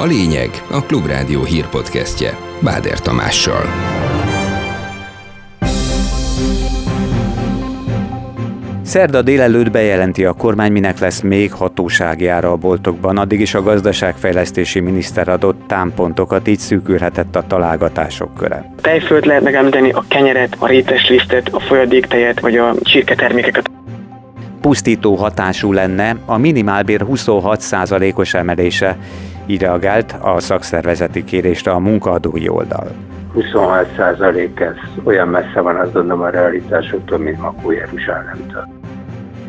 A lényeg a Klubrádió hírpodcastje Báder Tamással. Szerda délelőtt bejelenti a kormány, minek lesz még hatóságjára a boltokban. Addig is a gazdaságfejlesztési miniszter adott támpontokat, így szűkülhetett a találgatások köre. Tejfölt lehet megemlíteni, a kenyeret, a rétes lisztet, a folyadéktejet vagy a csirketermékeket pusztító hatású lenne a minimálbér 26%-os emelése, így reagált a szakszervezeti kérésre a munkaadói oldal. 26% ez olyan messze van, azt gondolom a realitásoktól, mint Makó Jeruzsálemtől.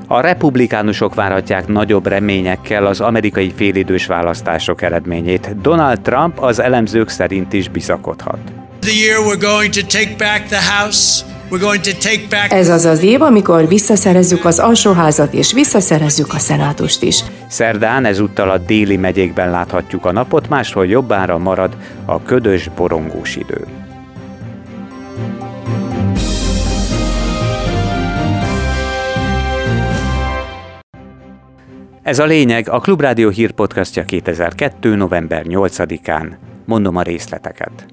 A republikánusok várhatják nagyobb reményekkel az amerikai félidős választások eredményét. Donald Trump az elemzők szerint is bizakodhat. The year we're going to take back the House ez az az év, amikor visszaszerezzük az alsóházat és visszaszerezzük a szenátust is. Szerdán ezúttal a déli megyékben láthatjuk a napot, máshol jobbára marad a ködös, borongós idő. Ez a lényeg a Klubrádió hírpodcastja 2002. november 8-án. Mondom a részleteket.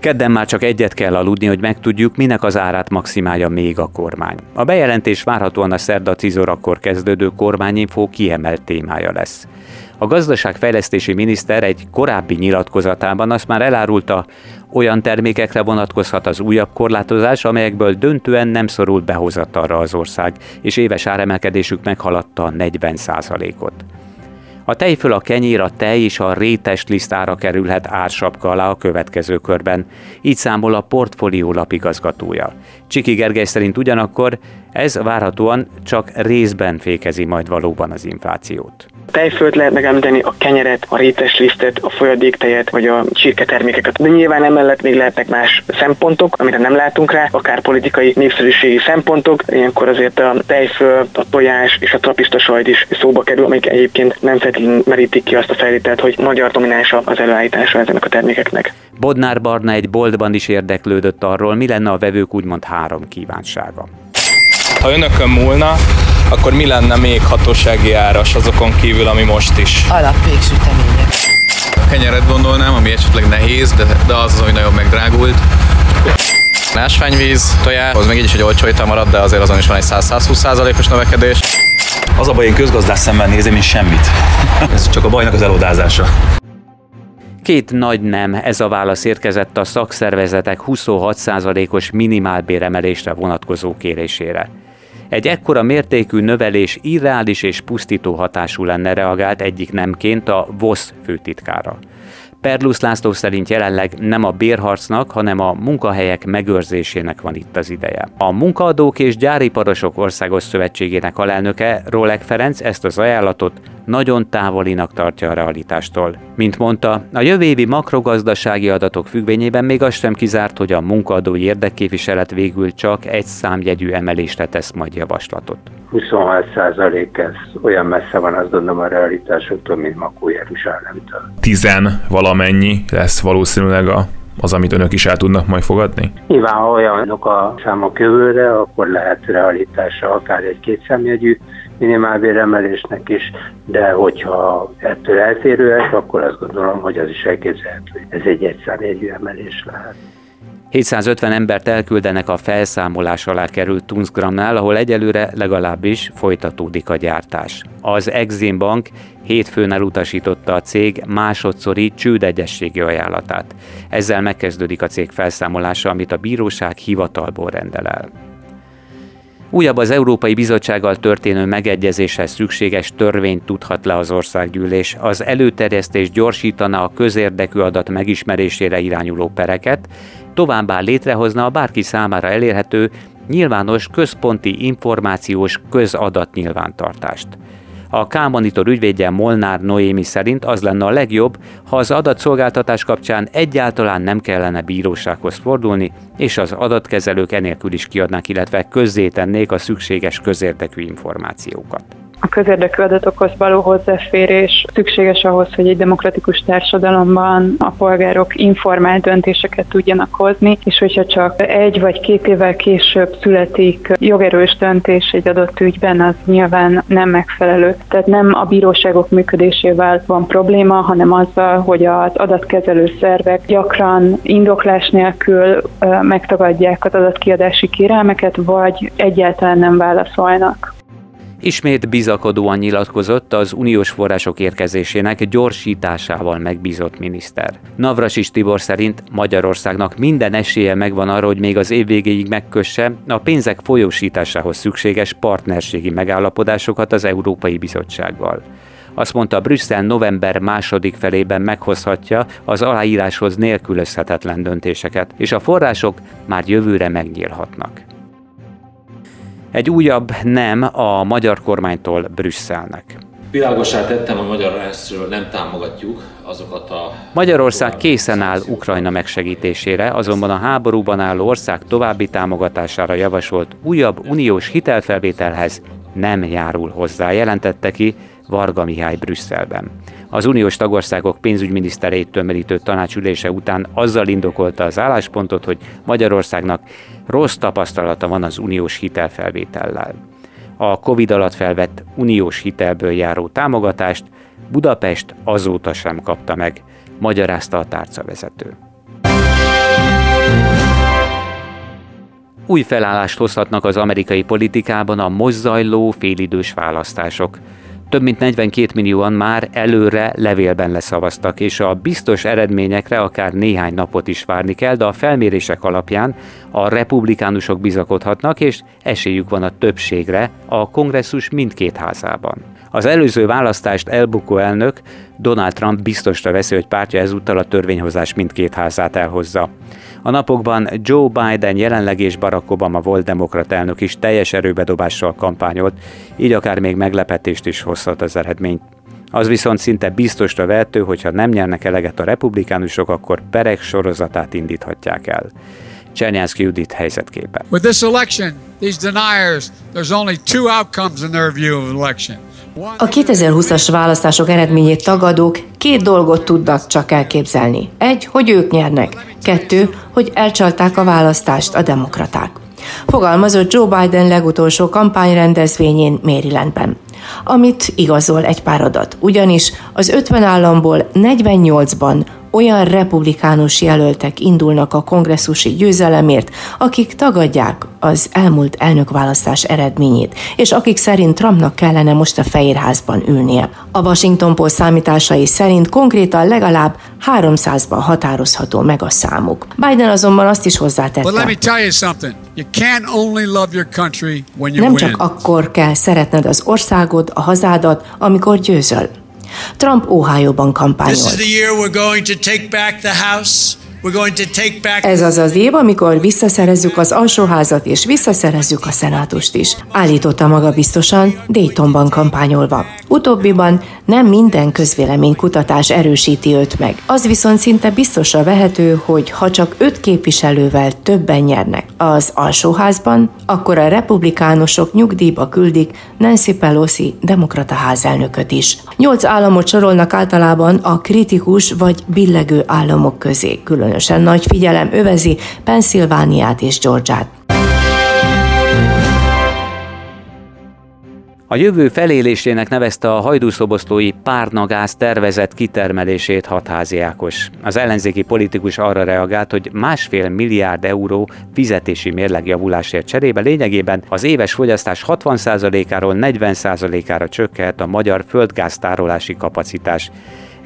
Kedden már csak egyet kell aludni, hogy megtudjuk, minek az árát maximálja még a kormány. A bejelentés várhatóan a szerda 10 órakor kezdődő kormányinfó kiemelt témája lesz. A gazdaságfejlesztési miniszter egy korábbi nyilatkozatában azt már elárulta, olyan termékekre vonatkozhat az újabb korlátozás, amelyekből döntően nem szorult behozatalra az ország, és éves áremelkedésük meghaladta 40 ot a tejföl, a kenyér, a tej és a rétes lisztára kerülhet ársapka alá a következő körben. Így számol a portfólió lapigazgatója. Csiki Gergely szerint ugyanakkor ez várhatóan csak részben fékezi majd valóban az inflációt. A tejfölt lehet megemlíteni, a kenyeret, a rétes lisztet, a folyadéktejet vagy a csirketermékeket. De nyilván emellett még lehetnek más szempontok, amire nem látunk rá, akár politikai népszerűségi szempontok. Ilyenkor azért a tejföl, a tojás és a trapista sajt is szóba kerül, amik egyébként nem feltétlenül merítik ki azt a feltételt, hogy magyar dominánsa az előállítása ezeknek a termékeknek. Bodnár Barna egy boltban is érdeklődött arról, mi lenne a vevők úgymond három kívánsága. Ha önökön múlna, akkor mi lenne még hatósági áras azokon kívül, ami most is? Alapvégsütemények. Kenyeret gondolnám, ami esetleg nehéz, de, de az az, ami nagyon megdrágult. Ásványvíz, tojás, az még így is egy olcsó étel marad, de azért azon is van egy 100-120%-os növekedés. Az a baj, én közgazdás szemben nézem, mint semmit. Ez csak a bajnak az elodázása. Két nagy nem, ez a válasz érkezett a szakszervezetek 26%-os minimálbéremelésre vonatkozó kérésére. Egy ekkora mértékű növelés irreális és pusztító hatású lenne reagált egyik nemként a VOSZ főtitkára. Perlusz László szerint jelenleg nem a bérharcnak, hanem a munkahelyek megőrzésének van itt az ideje. A Munkaadók és Gyáriparosok Országos Szövetségének alelnöke Rolek Ferenc ezt az ajánlatot nagyon távolinak tartja a realitástól. Mint mondta, a jövő évi makrogazdasági adatok függvényében még az sem kizárt, hogy a munkaadói érdekképviselet végül csak egy számjegyű emelésre tesz majd javaslatot. 26 százalék, ez olyan messze van, azt gondolom a realitásoktól, mint Makó Jeruzsálemtől. Tizen valamennyi lesz valószínűleg a az, amit önök is el tudnak majd fogadni? Nyilván, ha olyanok a számok jövőre, akkor lehet realitása akár egy kétszámjegyű minimálbéremelésnek is, de hogyha ettől eltérőek, akkor azt gondolom, hogy az is elképzelhető, hogy ez egy egyszámjegyű emelés lehet. 750 embert elküldenek a felszámolás alá került Tunskramnál, ahol egyelőre legalábbis folytatódik a gyártás. Az Exim Bank hétfőn elutasította a cég másodszori csődegyességi ajánlatát. Ezzel megkezdődik a cég felszámolása, amit a bíróság hivatalból rendel el. Újabb az Európai Bizottsággal történő megegyezéshez szükséges törvényt tudhat le az országgyűlés. Az előterjesztés gyorsítana a közérdekű adat megismerésére irányuló pereket, továbbá létrehozna a bárki számára elérhető nyilvános központi információs közadatnyilvántartást. A K-Monitor ügyvédje Molnár Noémi szerint az lenne a legjobb, ha az adatszolgáltatás kapcsán egyáltalán nem kellene bírósághoz fordulni, és az adatkezelők enélkül is kiadnák, illetve közzétennék a szükséges közérdekű információkat. A közérdekű adatokhoz való hozzáférés szükséges ahhoz, hogy egy demokratikus társadalomban a polgárok informált döntéseket tudjanak hozni, és hogyha csak egy vagy két évvel később születik jogerős döntés egy adott ügyben, az nyilván nem megfelelő. Tehát nem a bíróságok működésével van probléma, hanem azzal, hogy az adatkezelő szervek gyakran indoklás nélkül megtagadják az adatkiadási kérelmeket, vagy egyáltalán nem válaszolnak. Ismét bizakodóan nyilatkozott az uniós források érkezésének gyorsításával megbízott miniszter. Navrasis Tibor szerint Magyarországnak minden esélye megvan arra, hogy még az év végéig megkösse a pénzek folyósításához szükséges partnerségi megállapodásokat az Európai Bizottsággal. Azt mondta, Brüsszel november második felében meghozhatja az aláíráshoz nélkülözhetetlen döntéseket, és a források már jövőre megnyílhatnak. Egy újabb nem a magyar kormánytól Brüsszelnek. Világosá tettem, hogy magyar részről nem támogatjuk azokat a... Magyarország készen áll Ukrajna megsegítésére, azonban a háborúban álló ország további támogatására javasolt újabb uniós hitelfelvételhez nem járul hozzá, jelentette ki Varga Mihály Brüsszelben. Az uniós tagországok pénzügyminisztereit tömörítő tanácsülése után azzal indokolta az álláspontot, hogy Magyarországnak rossz tapasztalata van az uniós hitelfelvétellel. A Covid alatt felvett uniós hitelből járó támogatást Budapest azóta sem kapta meg, magyarázta a tárcavezető. Új felállást hozhatnak az amerikai politikában a mozzajló félidős választások. Több mint 42 millióan már előre levélben leszavaztak, és a biztos eredményekre akár néhány napot is várni kell, de a felmérések alapján a republikánusok bizakodhatnak, és esélyük van a többségre a kongresszus mindkét házában. Az előző választást elbukó elnök Donald Trump biztosra veszi, hogy pártja ezúttal a törvényhozás mindkét házát elhozza. A napokban Joe Biden jelenleg és Barack Obama volt demokrat elnök is teljes erőbedobással kampányolt, így akár még meglepetést is hozhat az eredmény. Az viszont szinte biztosra vehető, hogy ha nem nyernek eleget a republikánusok, akkor perek sorozatát indíthatják el. Csernyánszki Judit helyzetképe. With this election, these deniers, there's only two outcomes in their view of election. A 2020-as választások eredményét tagadók két dolgot tudnak csak elképzelni. Egy, hogy ők nyernek. Kettő, hogy elcsalták a választást a demokraták. Fogalmazott Joe Biden legutolsó kampányrendezvényén Marylandben amit igazol egy pár adat. Ugyanis az 50 államból 48-ban olyan republikánus jelöltek indulnak a kongresszusi győzelemért, akik tagadják az elmúlt elnökválasztás eredményét, és akik szerint Trumpnak kellene most a Fehérházban ülnie. A Washington Post számításai szerint konkrétan legalább 300-ban határozható meg a számuk. Biden azonban azt is hozzátette. Nem csak akkor kell szeretned az országod, a hazádat, amikor győzöl. Trump Ohio-ban kampányolt. Ez az az év, amikor visszaszerezzük az alsóházat és visszaszerezzük a szenátust is, állította maga biztosan Daytonban kampányolva. Utóbbiban nem minden közvéleménykutatás erősíti őt meg. Az viszont szinte biztosra vehető, hogy ha csak öt képviselővel többen nyernek az alsóházban, akkor a republikánusok nyugdíjba küldik Nancy Pelosi demokrata házelnököt is. Nyolc államot sorolnak általában a kritikus vagy billegő államok közé, különösen nagy figyelem övezi Pennsylvániát és Georgiát. A jövő felélésének nevezte a hajdúszoboszlói párnagáz tervezett kitermelését hatházi. Az ellenzéki politikus arra reagált, hogy másfél milliárd euró fizetési mérlegjavulásért cserébe lényegében az éves fogyasztás 60%-áról 40%-ára csökkent a magyar földgáztárolási kapacitás.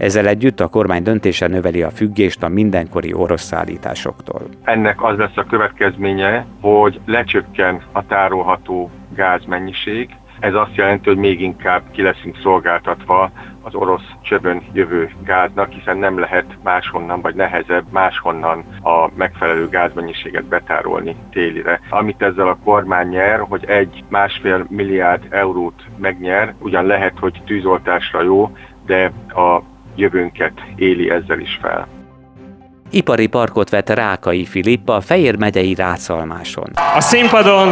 Ezzel együtt a kormány döntése növeli a függést a mindenkori orosz szállításoktól. Ennek az lesz a következménye, hogy lecsökken a tárolható gázmennyiség, ez azt jelenti, hogy még inkább ki leszünk szolgáltatva az orosz csövön jövő gáznak, hiszen nem lehet máshonnan, vagy nehezebb máshonnan a megfelelő gázmennyiséget betárolni télire. Amit ezzel a kormány nyer, hogy egy másfél milliárd eurót megnyer, ugyan lehet, hogy tűzoltásra jó, de a jövőnket éli ezzel is fel. Ipari parkot vett Rákai Filip a Fejér megyei Rácalmáson. A színpadon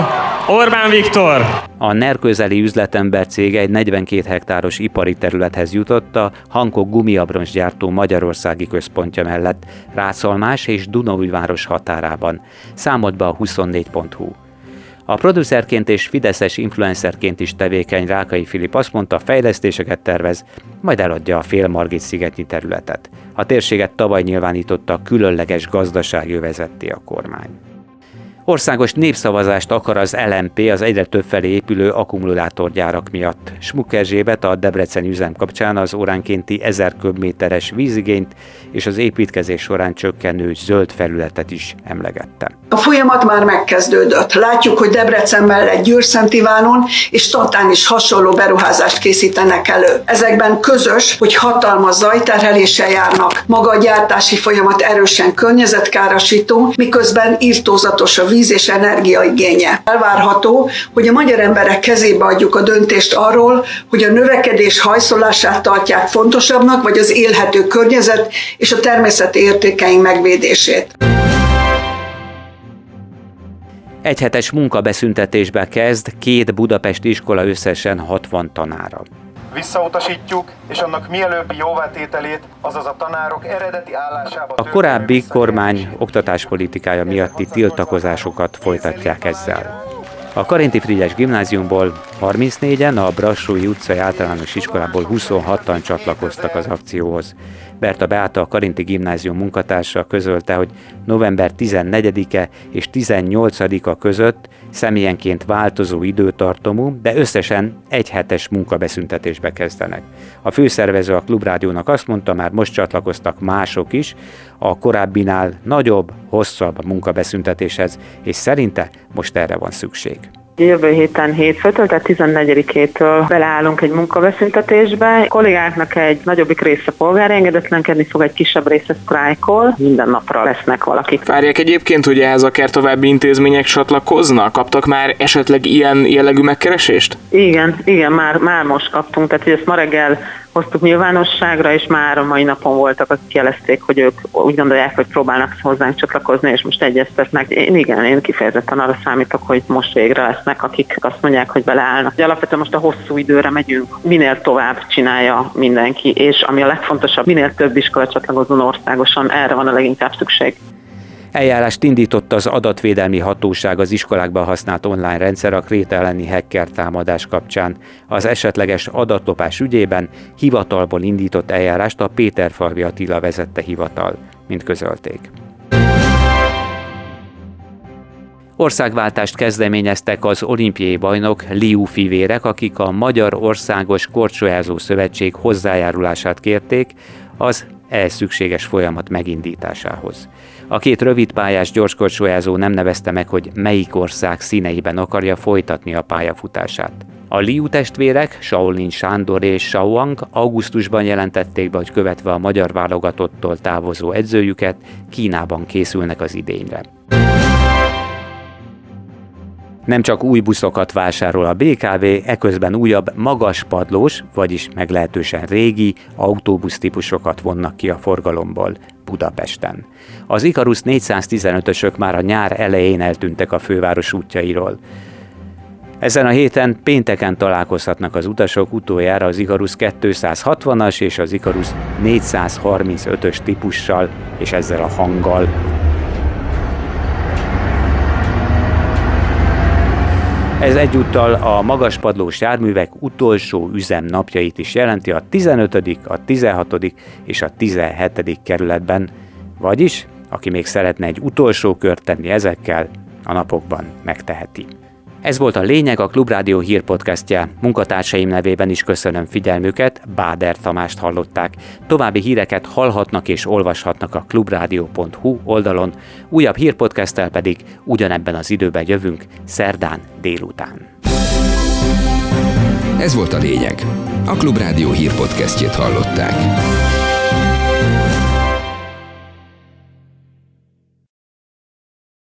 Orbán Viktor! A NER közeli üzletember cége egy 42 hektáros ipari területhez jutott a Hankok gumiabroncsgyártó Magyarországi központja mellett, Rászalmás és Dunaújváros határában. Számolt be a 24.hu. A producerként és fideszes influencerként is tevékeny Rákai Filip azt mondta, fejlesztéseket tervez, majd eladja a félmargit szigetnyi területet. A térséget tavaly nyilvánította különleges gazdasági vezetté a kormány. Országos népszavazást akar az LMP az egyre több felé épülő akkumulátorgyárak miatt. Smuk Erzsébet a Debrecen üzem kapcsán az óránkénti 1000 köbméteres vízigényt és az építkezés során csökkenő zöld felületet is emlegette. A folyamat már megkezdődött. Látjuk, hogy Debrecen mellett Győrszent Ivánon és Tatán is hasonló beruházást készítenek elő. Ezekben közös, hogy hatalmas zajterheléssel járnak. Maga a gyártási folyamat erősen környezetkárosító, miközben írtózatos a víz és energiaigénye. Elvárható, hogy a magyar emberek kezébe adjuk a döntést arról, hogy a növekedés hajszolását tartják fontosabbnak, vagy az élhető környezet és a természeti értékeink megvédését. Egyhetes munkabeszüntetésbe kezd két budapesti iskola összesen 60 tanára visszautasítjuk, és annak mielőbbi jóvátételét, azaz a tanárok eredeti állásába... A korábbi kormány oktatáspolitikája miatti tiltakozásokat folytatják ezzel. A Karinti Frigyes gimnáziumból 34-en, a Brassói utcai általános iskolából 26-an csatlakoztak az akcióhoz. Berta Beáta, a Karinti Gimnázium munkatársa közölte, hogy november 14-e és 18-a között személyenként változó időtartomú, de összesen egy hetes munkabeszüntetésbe kezdenek. A főszervező a Klubrádiónak azt mondta, már most csatlakoztak mások is, a korábbinál nagyobb, hosszabb munkabeszüntetéshez, és szerinte most erre van szükség. Jövő héten hétfőtől, tehát 14-től beleállunk egy munkabeszüntetésbe. A kollégáknak egy nagyobbik része polgári engedetlenkedni fog, egy kisebb része sztrájkol. Minden napra lesznek valakik. Várják egyébként, hogy ehhez akár további intézmények csatlakoznak? Kaptak már esetleg ilyen jellegű megkeresést? Igen, igen, már, már most kaptunk. Tehát, hogy ezt ma reggel hoztuk nyilvánosságra, és már a mai napon voltak, akik jelezték, hogy ők úgy gondolják, hogy próbálnak hozzánk csatlakozni, és most egyeztetnek. Én igen, én kifejezetten arra számítok, hogy most végre lesznek, akik azt mondják, hogy beleállnak. De alapvetően most a hosszú időre megyünk, minél tovább csinálja mindenki, és ami a legfontosabb, minél több iskola csatlakozzon országosan, erre van a leginkább szükség. Eljárást indított az adatvédelmi hatóság az iskolákban használt online rendszer a Kréta elleni hacker támadás kapcsán. Az esetleges adatlopás ügyében hivatalból indított eljárást a Péterfalvi Attila vezette hivatal, mint közölték. Országváltást kezdeményeztek az olimpiai bajnok Liu fivérek, akik a Magyar Országos Korcsolyázó Szövetség hozzájárulását kérték az ehhez szükséges folyamat megindításához. A két rövidpályás gyorskorcsolyázó nem nevezte meg, hogy melyik ország színeiben akarja folytatni a pályafutását. A Liu testvérek, Shaolin Sándor és Shaoang augusztusban jelentették be, hogy követve a magyar válogatottól távozó edzőjüket, Kínában készülnek az idényre. Nem csak új buszokat vásárol a BKV, eközben újabb magaspadlós, vagyis meglehetősen régi autóbusz típusokat vonnak ki a forgalomból Budapesten. Az Ikarus 415-ösök már a nyár elején eltűntek a főváros útjairól. Ezen a héten pénteken találkozhatnak az utasok utoljára az Ikarus 260-as és az Ikarus 435-ös típussal és ezzel a hanggal. Ez egyúttal a magaspadlós járművek utolsó üzemnapjait is jelenti a 15., a 16. és a 17. kerületben, vagyis aki még szeretne egy utolsó kört tenni ezekkel, a napokban megteheti. Ez volt a lényeg a Klubrádió hírpodcastja. Munkatársaim nevében is köszönöm figyelmüket, Báder Tamást hallották. További híreket hallhatnak és olvashatnak a klubrádió.hu oldalon, újabb hírpodcasttel pedig ugyanebben az időben jövünk, szerdán délután. Ez volt a lényeg. A Klubrádió hírpodcastjét hallották.